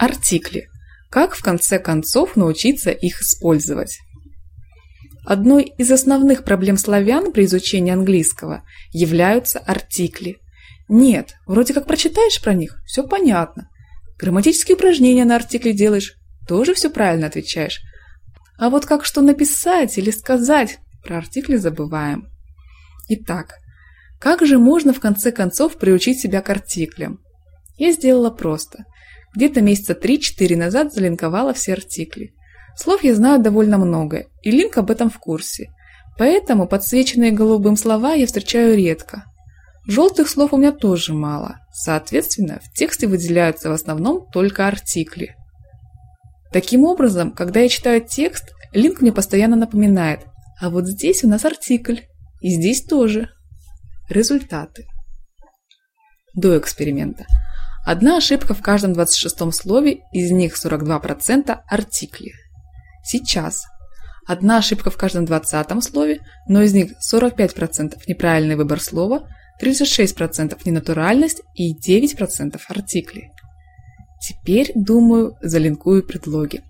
Артикли. Как в конце концов научиться их использовать? Одной из основных проблем славян при изучении английского являются артикли. Нет, вроде как прочитаешь про них, все понятно. Грамматические упражнения на артикли делаешь, тоже все правильно отвечаешь. А вот как что написать или сказать, про артикли забываем. Итак, как же можно в конце концов приучить себя к артиклям? Я сделала просто. Где-то месяца 3-4 назад залинковала все артикли. Слов я знаю довольно много, и линк об этом в курсе. Поэтому подсвеченные голубым слова я встречаю редко. Желтых слов у меня тоже мало. Соответственно, в тексте выделяются в основном только артикли. Таким образом, когда я читаю текст, линк мне постоянно напоминает, а вот здесь у нас артикль, и здесь тоже. Результаты. До эксперимента. Одна ошибка в каждом 26 слове, из них 42% артикли. Сейчас. Одна ошибка в каждом 20 слове, но из них 45% неправильный выбор слова, 36% ненатуральность и 9% артикли. Теперь, думаю, залинкую предлоги.